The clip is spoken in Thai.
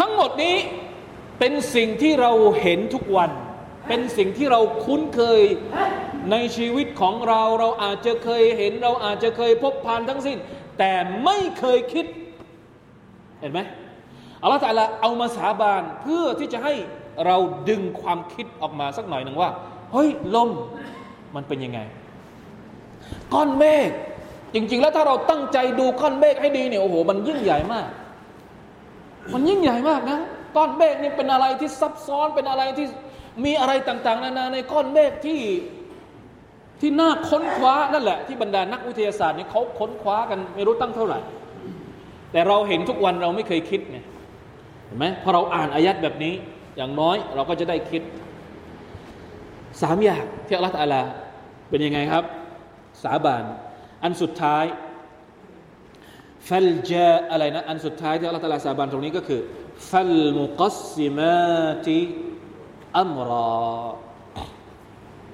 ทั้งหมดนี้เป็นสิ่งที่เราเห็นทุกวัน เป็นสิ่งที่เราคุ้นเคยในชีวิตของเราเราอาจจะเคยเห็นเราอาจจะเคยพบผ่านทั้งสิ้น แต่ไม่เคยคิด เห็นไหมอัลลอฮฺตะลาเอามาสาบานเพื่อที่จะให้เราดึงความคิดออกมาสักหน่อยหนึ่งว่า เฮ้ยลมมันเป็นยังไง ก้อนเมฆจริง ๆ แล้วถ้าเราตั้งใจดูก้อนเมฆให้ดีเนี่ยโอ้โหมันยิ่งใหญ่มาก มันยิ่งใหญ่มากนะก้อนเมฆนี่เป็นอะไรที่ซับซ้อนเป็นอะไรที่มีอะไรต่าง ๆ นานาในก้อนเมฆที่ที่น่าค้นคว้านั่นแหละที่บรรดานักวิทยาศาสตร์เนี่ยเขาค้นคว้ากันไม่รู้ตั้งเท่าไหร่ แต่เราเห็นทุกวันเราไม่เคยคิดไงเห็นไหมพอเราอ่านอายัดแบบนี้ อย่างน้อยเราก็จะได้คิดสามอย่างที่อัลลอฮฺตาลาเป็นยังไงครับ สาบานอันสุดท้าย ฟัลจาอะไรนะ อันสุดท้ายที่อัลลอฮฺตาลาสาบานตรงนี้ก็คือ ฟัลมุกัสซิมาติอัมรอ